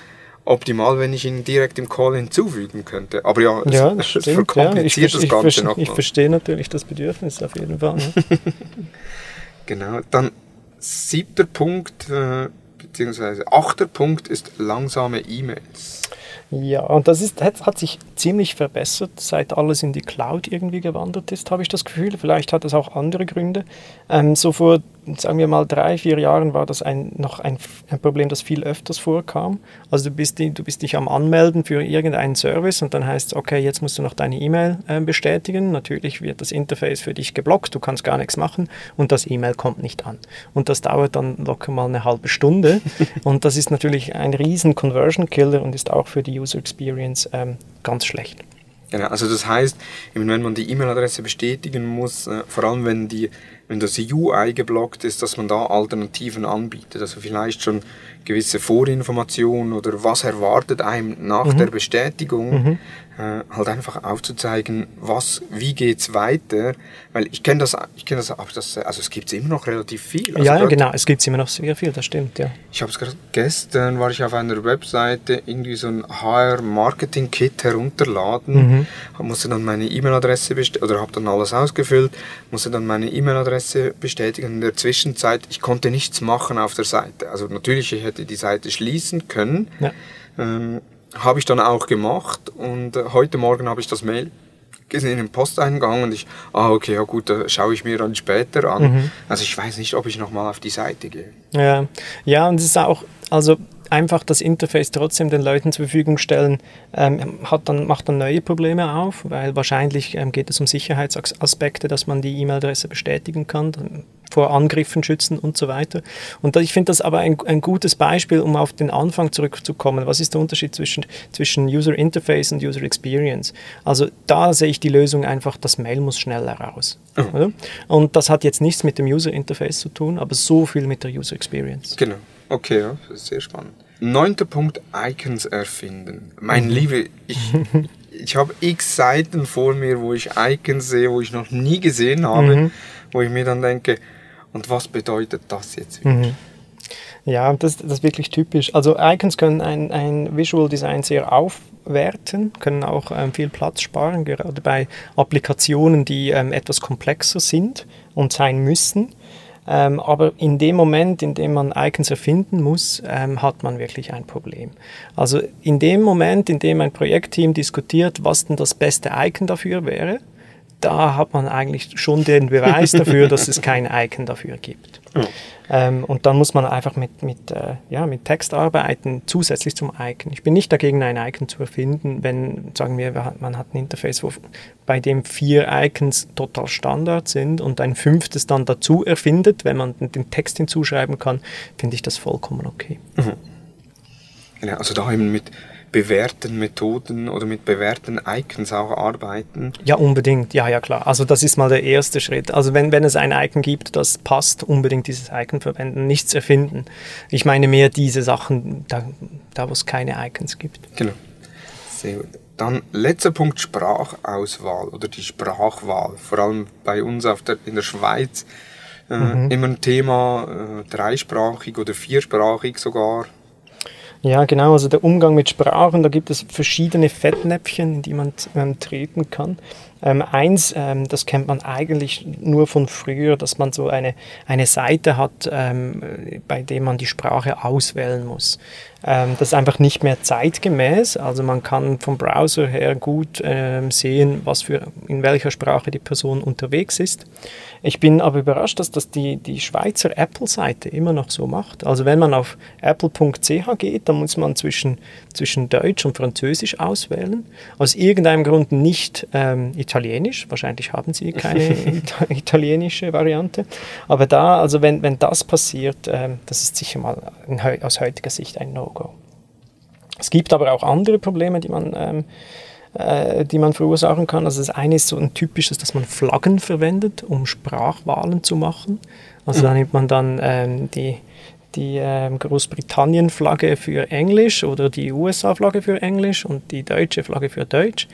optimal, wenn ich ihn direkt im Call hinzufügen könnte. Aber ja, es, ja, *laughs* das stimmt, verkompliziert ja. ich, das Ganze nochmal. Ich verstehe natürlich das Bedürfnis auf jeden Fall. Ne? *laughs* genau. Dann siebter Punkt, äh, beziehungsweise achter Punkt ist langsame E-Mails. Ja, und das ist, hat, hat, sich ziemlich verbessert, seit alles in die Cloud irgendwie gewandert ist, habe ich das Gefühl. Vielleicht hat es auch andere Gründe. Ähm, so vor sagen wir mal, drei, vier Jahren war das ein, noch ein, ein, Problem, das viel öfters vorkam. Also du bist, du bist dich am Anmelden für irgendeinen Service und dann heißt es, okay, jetzt musst du noch deine E-Mail äh, bestätigen. Natürlich wird das Interface für dich geblockt, du kannst gar nichts machen und das E-Mail kommt nicht an. Und das dauert dann locker mal eine halbe Stunde *laughs* und das ist natürlich ein riesen Conversion Killer und ist auch für die User Experience ähm, ganz schlecht. Genau, also das heißt, wenn man die E-Mail-Adresse bestätigen muss, äh, vor allem wenn die wenn das UI geblockt ist, dass man da Alternativen anbietet. Also vielleicht schon gewisse Vorinformationen oder was erwartet einem nach mhm. der Bestätigung, mhm. äh, halt einfach aufzuzeigen, was, wie geht's weiter, weil ich kenne das, ich kenne das, das, also es gibt immer noch relativ viel. Also ja, genau, es gibt immer noch sehr viel, das stimmt, ja. Ich habe es gerade gestern, war ich auf einer Webseite, irgendwie so ein HR-Marketing-Kit herunterladen, mhm. musste dann meine E-Mail-Adresse oder habe dann alles ausgefüllt, musste dann meine E-Mail-Adresse bestätigen. In der Zwischenzeit, ich konnte nichts machen auf der Seite. Also natürlich, ich hätte hätte die Seite schließen können. Ja. Ähm, habe ich dann auch gemacht und äh, heute Morgen habe ich das Mail gesehen in den Posteingang und ich, ah okay, ja gut, da schaue ich mir dann später an. Mhm. Also ich weiß nicht, ob ich nochmal auf die Seite gehe. Ja, ja und es ist auch, also einfach das Interface trotzdem den Leuten zur Verfügung stellen, ähm, hat dann, macht dann neue Probleme auf, weil wahrscheinlich ähm, geht es um Sicherheitsaspekte, dass man die E-Mail-Adresse bestätigen kann. Vor Angriffen schützen und so weiter. Und ich finde das aber ein, ein gutes Beispiel, um auf den Anfang zurückzukommen. Was ist der Unterschied zwischen, zwischen User Interface und User Experience? Also da sehe ich die Lösung einfach, das Mail muss schneller raus. Mhm. Und das hat jetzt nichts mit dem User Interface zu tun, aber so viel mit der User Experience. Genau. Okay, ja, das ist sehr spannend. Neunter Punkt, Icons erfinden. Mein mhm. Liebe, ich, *laughs* ich habe x Seiten vor mir, wo ich Icons sehe, wo ich noch nie gesehen habe, mhm. wo ich mir dann denke, und was bedeutet das jetzt wirklich? Mhm. Ja, das, das ist wirklich typisch. Also Icons können ein, ein Visual Design sehr aufwerten, können auch ähm, viel Platz sparen, gerade bei Applikationen, die ähm, etwas komplexer sind und sein müssen. Ähm, aber in dem Moment, in dem man Icons erfinden muss, ähm, hat man wirklich ein Problem. Also in dem Moment, in dem ein Projektteam diskutiert, was denn das beste Icon dafür wäre, da hat man eigentlich schon den Beweis dafür, dass es kein Icon dafür gibt. Ähm, und dann muss man einfach mit, mit, äh, ja, mit Text arbeiten, zusätzlich zum Icon. Ich bin nicht dagegen, ein Icon zu erfinden, wenn, sagen wir, man hat ein Interface, wo, bei dem vier Icons total Standard sind und ein fünftes dann dazu erfindet, wenn man den Text hinzuschreiben kann, finde ich das vollkommen okay. Mhm. Genau, also da eben mit bewährten Methoden oder mit bewährten Icons auch arbeiten? Ja, unbedingt. Ja, ja, klar. Also das ist mal der erste Schritt. Also wenn, wenn es ein Icon gibt, das passt, unbedingt dieses Icon verwenden, nichts erfinden. Ich meine mehr diese Sachen, da, da wo es keine Icons gibt. Genau. Sehr gut. Dann letzter Punkt Sprachauswahl oder die Sprachwahl. Vor allem bei uns auf der, in der Schweiz äh, mhm. immer ein Thema, äh, dreisprachig oder viersprachig sogar. Ja, genau. Also der Umgang mit Sprachen, da gibt es verschiedene Fettnäpfchen, in die man ähm, treten kann. Ähm, eins, ähm, das kennt man eigentlich nur von früher, dass man so eine, eine Seite hat, ähm, bei der man die Sprache auswählen muss. Ähm, das ist einfach nicht mehr zeitgemäß. Also man kann vom Browser her gut ähm, sehen, was für, in welcher Sprache die Person unterwegs ist. Ich bin aber überrascht, dass das die, die Schweizer Apple-Seite immer noch so macht. Also wenn man auf apple.ch geht, dann muss man zwischen, zwischen Deutsch und Französisch auswählen. Aus irgendeinem Grund nicht ähm, Italienisch. Wahrscheinlich haben sie *laughs* keine italienische Variante. Aber da, also wenn, wenn das passiert, ähm, das ist sicher mal in, aus heutiger Sicht ein No-Go. Es gibt aber auch andere Probleme, die man ähm, äh, die man verursachen kann. Also das eine ist so ein typisches, dass man Flaggen verwendet, um Sprachwahlen zu machen. Also da mhm. nimmt man dann ähm, die, die ähm, Großbritannien-Flagge für Englisch oder die USA-Flagge für Englisch und die deutsche Flagge für Deutsch.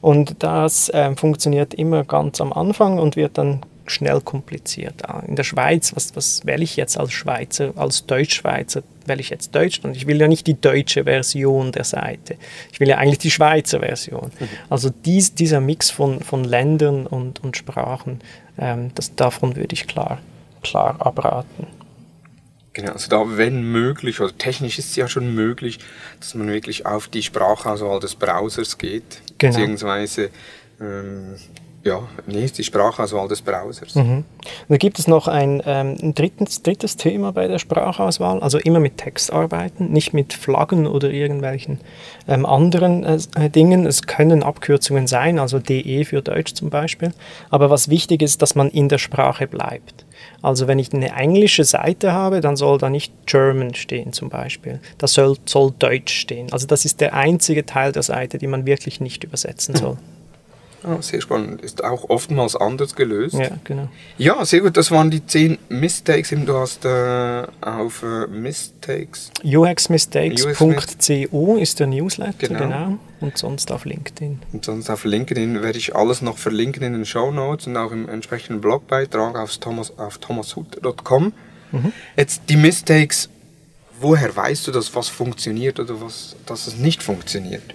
Und das ähm, funktioniert immer ganz am Anfang und wird dann schnell kompliziert. Ah, in der Schweiz, was, was wähle ich jetzt als Schweizer, als Deutschschweizer? Wähle ich jetzt Deutschland? Ich will ja nicht die deutsche Version der Seite. Ich will ja eigentlich die Schweizer Version. Mhm. Also dies, dieser Mix von, von Ländern und, und Sprachen, ähm, das, davon würde ich klar, klar abraten. Genau, also da, wenn möglich, oder technisch ist es ja schon möglich, dass man wirklich auf die Sprachauswahl des Browsers geht, genau. beziehungsweise ähm, ja, nee, die Sprachauswahl des Browsers. Mhm. Da gibt es noch ein, ähm, ein drittes, drittes Thema bei der Sprachauswahl, also immer mit Text arbeiten, nicht mit Flaggen oder irgendwelchen ähm, anderen äh, Dingen. Es können Abkürzungen sein, also DE für Deutsch zum Beispiel. Aber was wichtig ist, dass man in der Sprache bleibt. Also wenn ich eine englische Seite habe, dann soll da nicht German stehen zum Beispiel. Da soll, soll Deutsch stehen. Also das ist der einzige Teil der Seite, die man wirklich nicht übersetzen soll. Ah, sehr spannend. Ist auch oftmals anders gelöst. Ja, genau. Ja, sehr gut. Das waren die zehn Mistakes. Du hast äh, auf äh, Mistakes. UXmistakes.co ist der Newsletter, genau. genau. Und sonst auf LinkedIn. Und sonst auf LinkedIn werde ich alles noch verlinken in den Show Notes und auch im entsprechenden Blogbeitrag auf, Thomas, auf thomashutter.com. Mhm. Jetzt die Mistakes. Woher weißt du, dass was funktioniert oder was, dass es nicht funktioniert?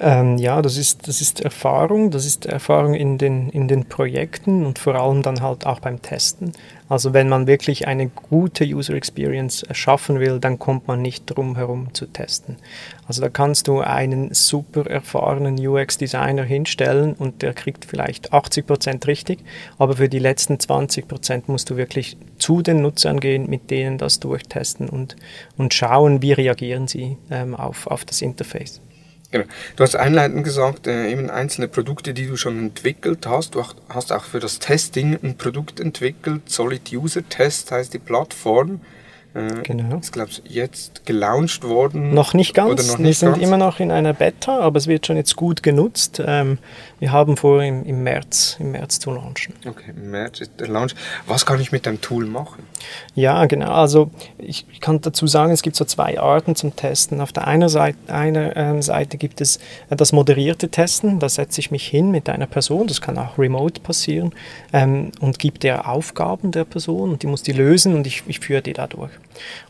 Ähm, ja, das ist, das ist Erfahrung, das ist Erfahrung in den, in den Projekten und vor allem dann halt auch beim Testen. Also wenn man wirklich eine gute User Experience schaffen will, dann kommt man nicht drum herum zu testen. Also da kannst du einen super erfahrenen UX-Designer hinstellen und der kriegt vielleicht 80 Prozent richtig, aber für die letzten 20 Prozent musst du wirklich zu den Nutzern gehen, mit denen das durchtesten und, und schauen, wie reagieren sie ähm, auf, auf das Interface. Genau. Du hast einleitend gesagt, äh, eben einzelne Produkte, die du schon entwickelt hast. Du hast auch für das Testing ein Produkt entwickelt. Solid User Test heißt die Plattform. Äh, genau. Ist, glaube ich, jetzt gelauncht worden. Noch nicht ganz. Noch nicht wir sind ganz? immer noch in einer Beta, aber es wird schon jetzt gut genutzt. Ähm, wir haben vor, im, im, März, im März zu launchen. Okay, im März ist der Launch. Was kann ich mit dem Tool machen? Ja, genau. Also ich, ich kann dazu sagen, es gibt so zwei Arten zum Testen. Auf der einen Seite, einer, ähm, Seite gibt es äh, das moderierte Testen. Da setze ich mich hin mit einer Person, das kann auch remote passieren, ähm, und gebe der Aufgaben der Person und die muss die lösen und ich, ich führe die dadurch.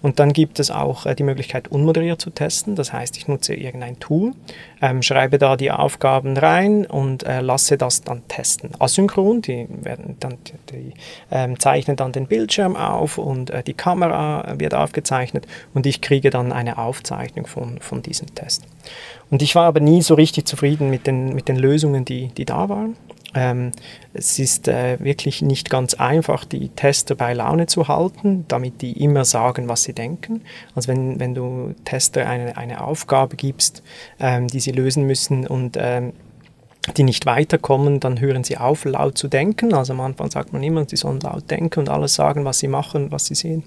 Und dann gibt es auch äh, die Möglichkeit, unmoderiert zu testen. Das heißt, ich nutze irgendein Tool, ähm, schreibe da die Aufgaben rein und äh, lasse das dann testen. Asynchron, die, werden dann, die, ähm, zeichnen dann den Bildschirm auf und äh, die Kamera wird aufgezeichnet und ich kriege dann eine Aufzeichnung von, von diesem Test. Und ich war aber nie so richtig zufrieden mit den, mit den Lösungen, die, die da waren. Ähm, es ist äh, wirklich nicht ganz einfach, die Tester bei Laune zu halten, damit die immer sagen, was sie denken. Also wenn, wenn du Tester eine, eine Aufgabe gibst, ähm, die sie lösen müssen und ähm, die nicht weiterkommen, dann hören sie auf, laut zu denken. Also am Anfang sagt man immer, sie sollen laut denken und alles sagen, was sie machen, was sie sehen.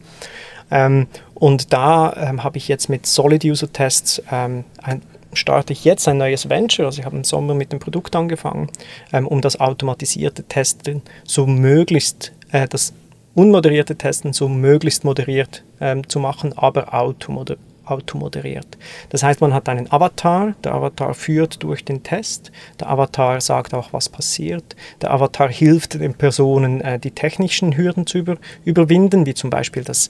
Ähm, und da ähm, habe ich jetzt mit Solid User Tests ähm, ein starte ich jetzt ein neues Venture, also ich habe im Sommer mit dem Produkt angefangen, ähm, um das automatisierte Testen so möglichst, äh, das unmoderierte Testen so möglichst moderiert ähm, zu machen, aber automoderiert automoderiert. Das heißt, man hat einen Avatar, der Avatar führt durch den Test, der Avatar sagt auch, was passiert, der Avatar hilft den Personen, äh, die technischen Hürden zu über, überwinden, wie zum Beispiel das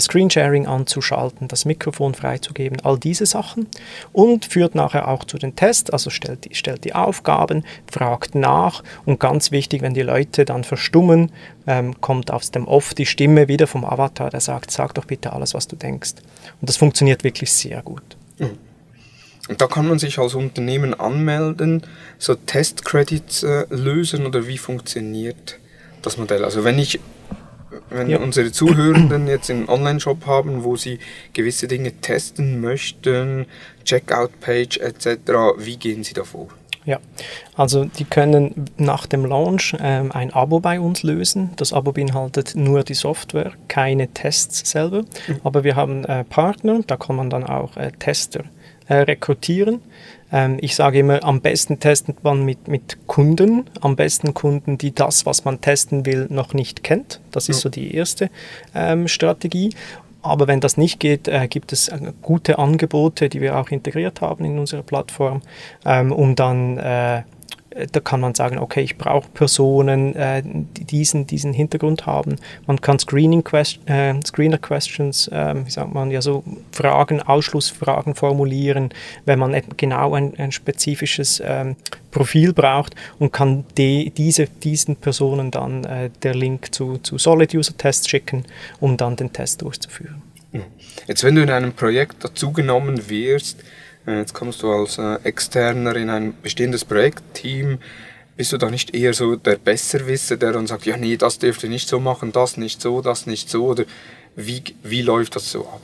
Screensharing anzuschalten, das Mikrofon freizugeben, all diese Sachen und führt nachher auch zu den Tests, also stellt, stellt die Aufgaben, fragt nach und ganz wichtig, wenn die Leute dann verstummen, ähm, kommt aus dem Off die Stimme wieder vom Avatar, der sagt, sag doch bitte alles, was du denkst. Und das funktioniert wirklich sehr gut. Mhm. Und da kann man sich als Unternehmen anmelden, so Testcredits äh, lösen oder wie funktioniert das Modell? Also wenn ich wenn ja. unsere Zuhörenden jetzt einen Online-Shop haben, wo sie gewisse Dinge testen möchten, Checkout-Page etc., wie gehen sie davor? Ja, also die können nach dem Launch ähm, ein Abo bei uns lösen. Das Abo beinhaltet nur die Software, keine Tests selber. Mhm. Aber wir haben äh, Partner, da kann man dann auch äh, Tester äh, rekrutieren. Ähm, ich sage immer, am besten testet man mit, mit Kunden, am besten Kunden, die das, was man testen will, noch nicht kennt. Das ist ja. so die erste ähm, Strategie. Aber wenn das nicht geht, äh, gibt es äh, gute Angebote, die wir auch integriert haben in unserer Plattform, ähm, um dann äh, da kann man sagen, okay, ich brauche Personen, äh, die diesen, diesen Hintergrund haben. Man kann Screening Quest äh, Screener Questions, äh, wie sagt man, ja so Fragen, Ausschlussfragen formulieren, wenn man genau ein, ein spezifisches ähm, Profil braucht und kann de, diese, diesen Personen dann äh, der Link zu, zu Solid User Tests schicken, um dann den Test durchzuführen. Jetzt, wenn du in einem Projekt dazugenommen wirst, jetzt kommst du als äh, Externer in ein bestehendes Projektteam. Bist du da nicht eher so der Besserwisser, der dann sagt, ja nee, das dürft ihr nicht so machen, das nicht so, das nicht so? Oder wie, wie läuft das so ab?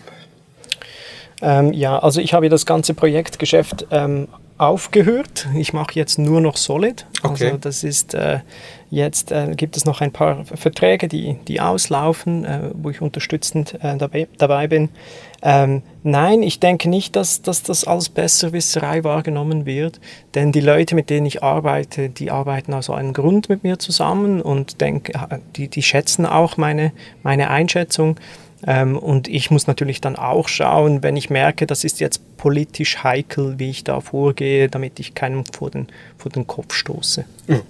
Ähm, ja, also ich habe das ganze Projektgeschäft ähm, aufgehört. Ich mache jetzt nur noch Solid. Okay. Also das ist äh, jetzt äh, gibt es noch ein paar Verträge, die, die auslaufen, äh, wo ich unterstützend äh, dabei, dabei bin. Ähm, nein, ich denke nicht, dass, dass das als Besserwisserei wahrgenommen wird, denn die Leute, mit denen ich arbeite, die arbeiten aus einem Grund mit mir zusammen und denk, die, die schätzen auch meine, meine Einschätzung. Ähm, und ich muss natürlich dann auch schauen, wenn ich merke, das ist jetzt politisch heikel, wie ich da vorgehe, damit ich keinem vor den, vor den Kopf stoße. Mhm.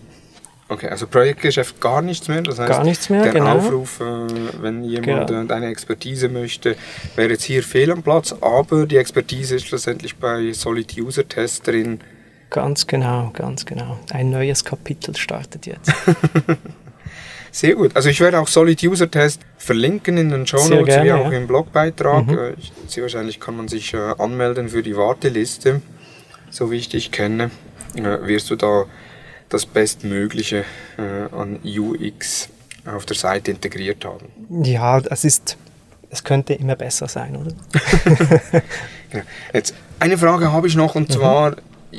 Okay, also Projektgeschäft gar nichts mehr. Das heißt, gar nichts mehr, der genau. Aufruf, äh, wenn jemand genau. eine Expertise möchte, wäre jetzt hier fehl am Platz, aber die Expertise ist schlussendlich bei Solid User Test drin. Ganz genau, ganz genau. Ein neues Kapitel startet jetzt. *laughs* Sehr gut. Also ich werde auch Solid User Test verlinken in den Show Notes wie auch ja. im Blogbeitrag. Mhm. Äh, sehr wahrscheinlich kann man sich äh, anmelden für die Warteliste. So wie ich dich kenne, äh, wirst du da das Bestmögliche an UX auf der Seite integriert haben. Ja, es ist, es könnte immer besser sein, oder? Ja. *laughs* Jetzt eine Frage habe ich noch und mhm.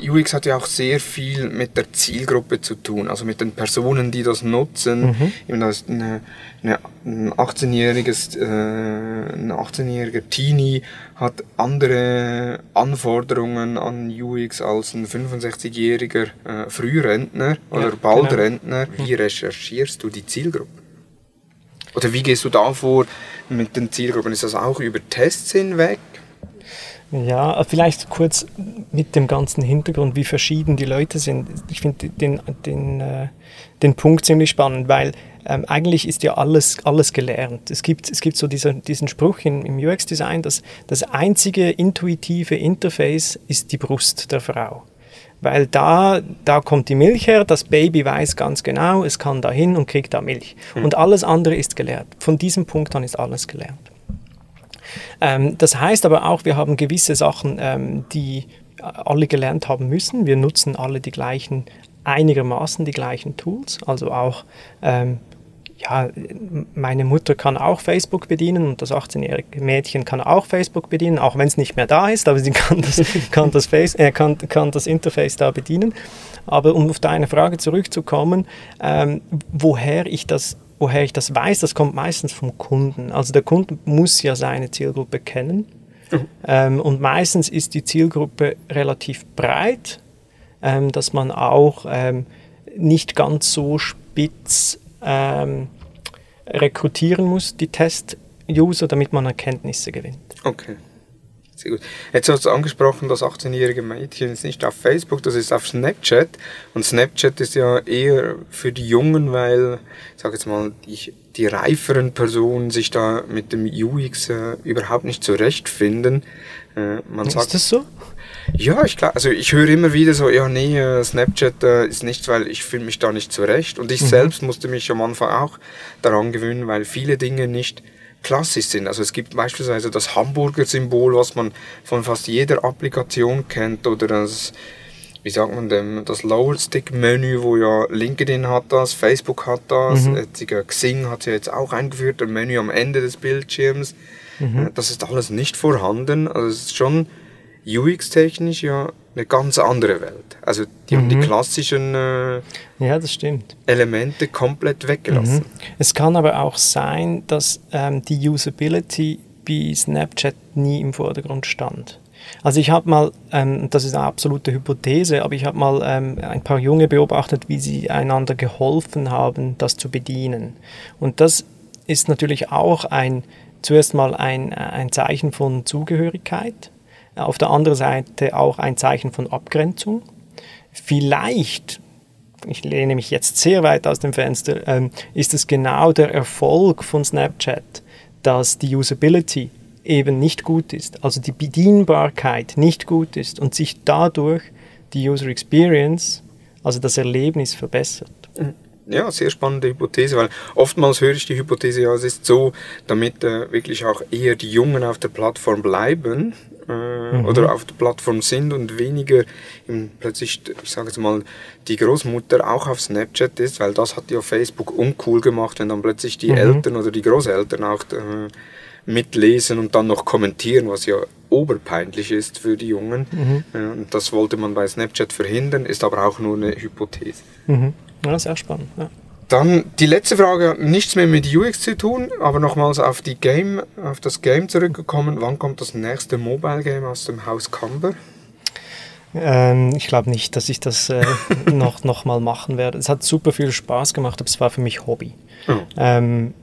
UX hat ja auch sehr viel mit der Zielgruppe zu tun, also mit den Personen, die das nutzen. Mhm. Eben das eine, eine, ein 18-jähriges, äh, ein 18-jähriger Teenie hat andere Anforderungen an UX als ein 65-jähriger äh, Frührentner oder ja, genau. Rentner. Wie recherchierst du die Zielgruppe? Oder wie gehst du da vor mit den Zielgruppen? Ist das auch über Tests hinweg? Ja, vielleicht kurz mit dem ganzen Hintergrund, wie verschieden die Leute sind. Ich finde den, den, äh, den Punkt ziemlich spannend, weil ähm, eigentlich ist ja alles, alles gelernt. Es gibt, es gibt so dieser, diesen Spruch in, im UX-Design, dass das einzige intuitive Interface ist die Brust der Frau. Weil da, da kommt die Milch her, das Baby weiß ganz genau, es kann da hin und kriegt da Milch. Mhm. Und alles andere ist gelernt. Von diesem Punkt an ist alles gelernt. Ähm, das heißt aber auch, wir haben gewisse Sachen, ähm, die alle gelernt haben müssen. Wir nutzen alle die gleichen, einigermaßen die gleichen Tools, also auch ähm, ja, meine Mutter kann auch Facebook bedienen und das 18-jährige Mädchen kann auch Facebook bedienen, auch wenn es nicht mehr da ist, aber sie kann das, *laughs* kann das, Face, äh, kann, kann das Interface da bedienen. Aber um auf deine Frage zurückzukommen, ähm, woher ich das woher ich das weiß, das kommt meistens vom Kunden. Also der Kunde muss ja seine Zielgruppe kennen. Mhm. Ähm, und meistens ist die Zielgruppe relativ breit, ähm, dass man auch ähm, nicht ganz so spitz ähm, rekrutieren muss, die Test-User, damit man Erkenntnisse gewinnt. Okay. Sehr gut. Jetzt hast du angesprochen, das 18-jährige Mädchen ist nicht auf Facebook, das ist auf Snapchat. Und Snapchat ist ja eher für die Jungen, weil, ich sage jetzt mal, die, die reiferen Personen sich da mit dem UX äh, überhaupt nicht zurechtfinden. Äh, man ist sagt, das so? Ja, ich glaube, also ich höre immer wieder so, ja nee, äh, Snapchat äh, ist nichts, weil ich fühle mich da nicht zurecht. Und ich mhm. selbst musste mich am Anfang auch daran gewöhnen, weil viele Dinge nicht klassisch sind. Also es gibt beispielsweise das Hamburger-Symbol, was man von fast jeder Applikation kennt, oder das, wie sagt man dem, das Lower Stick Menü, wo ja LinkedIn hat das, Facebook hat das, mhm. Xing hat ja jetzt auch eingeführt, ein Menü am Ende des Bildschirms. Mhm. Äh, das ist alles nicht vorhanden. Also es ist schon UX-technisch ja eine ganz andere Welt. Also die mhm. haben die mhm. klassischen äh, ja, das stimmt. Elemente komplett weggelassen. Mhm. Es kann aber auch sein, dass ähm, die Usability bei Snapchat nie im Vordergrund stand. Also ich habe mal, ähm, das ist eine absolute Hypothese, aber ich habe mal ähm, ein paar Junge beobachtet, wie sie einander geholfen haben, das zu bedienen. Und das ist natürlich auch ein, zuerst mal ein, ein Zeichen von Zugehörigkeit auf der anderen Seite auch ein Zeichen von Abgrenzung. Vielleicht, ich lehne mich jetzt sehr weit aus dem Fenster, ähm, ist es genau der Erfolg von Snapchat, dass die Usability eben nicht gut ist, also die Bedienbarkeit nicht gut ist und sich dadurch die User Experience, also das Erlebnis verbessert. Ja, sehr spannende Hypothese, weil oftmals höre ich die Hypothese, ja, es ist so, damit äh, wirklich auch eher die Jungen auf der Plattform bleiben, äh, mhm. oder auf der Plattform sind und weniger im, plötzlich, ich sage jetzt mal, die Großmutter auch auf Snapchat ist, weil das hat ja Facebook uncool gemacht, wenn dann plötzlich die mhm. Eltern oder die Großeltern auch äh, mitlesen und dann noch kommentieren, was ja oberpeinlich ist für die Jungen. Mhm. Und das wollte man bei Snapchat verhindern, ist aber auch nur eine Hypothese. Ja, sehr spannend. Ja. Dann die letzte Frage hat nichts mehr mit UX zu tun, aber nochmals auf die Game, auf das Game zurückgekommen. Wann kommt das nächste Mobile Game aus dem Haus Camber? Ähm, ich glaube nicht, dass ich das äh, *laughs* noch, noch mal machen werde. Es hat super viel Spaß gemacht, aber es war für mich Hobby. Oh. Ähm,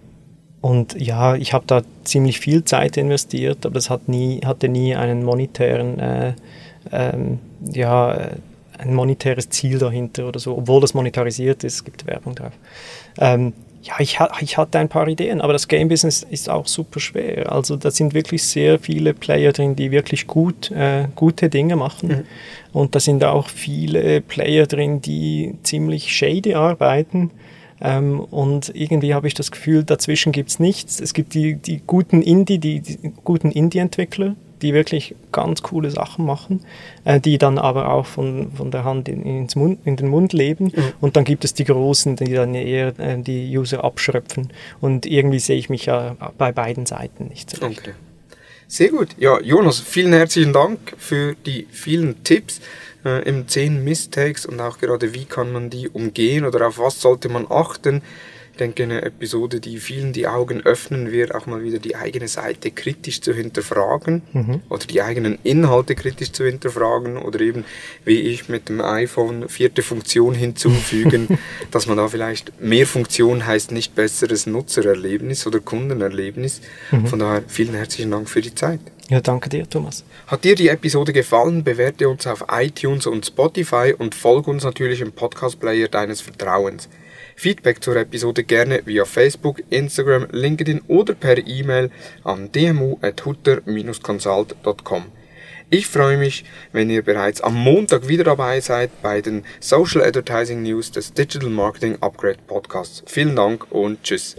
und ja, ich habe da ziemlich viel Zeit investiert, aber es hat nie, hatte nie einen monetären äh, ähm, ja, ein monetäres Ziel dahinter oder so, obwohl das monetarisiert ist, gibt Werbung drauf. Ähm, ja, ich, ich, hatte ein paar Ideen, aber das Game Business ist auch super schwer. Also da sind wirklich sehr viele Player drin, die wirklich gut, äh, gute Dinge machen. Mhm. Und da sind auch viele Player drin, die ziemlich shady arbeiten. Ähm, und irgendwie habe ich das Gefühl, dazwischen gibt es nichts. Es gibt die, die guten Indie, die, die guten Indie-Entwickler, die wirklich ganz coole Sachen machen, äh, die dann aber auch von, von der Hand in, ins Mund, in den Mund leben. Mhm. Und dann gibt es die Großen, die dann eher äh, die User abschröpfen. Und irgendwie sehe ich mich ja bei beiden Seiten nicht so Okay. Sehr gut. Ja, Jonas, vielen herzlichen Dank für die vielen Tipps äh, im 10 Mistakes und auch gerade wie kann man die umgehen oder auf was sollte man achten. Ich denke, eine Episode, die vielen die Augen öffnen wird, auch mal wieder die eigene Seite kritisch zu hinterfragen mhm. oder die eigenen Inhalte kritisch zu hinterfragen oder eben, wie ich mit dem iPhone vierte Funktion hinzufügen, *laughs* dass man da vielleicht mehr Funktion heißt nicht besseres Nutzererlebnis oder Kundenerlebnis. Mhm. Von daher vielen herzlichen Dank für die Zeit. Ja, danke dir, Thomas. Hat dir die Episode gefallen, bewerte uns auf iTunes und Spotify und folge uns natürlich im Podcast-Player deines Vertrauens. Feedback zur Episode gerne via Facebook, Instagram, LinkedIn oder per E-Mail an dmu.hutter-consult.com. Ich freue mich, wenn ihr bereits am Montag wieder dabei seid bei den Social Advertising News des Digital Marketing Upgrade Podcasts. Vielen Dank und tschüss.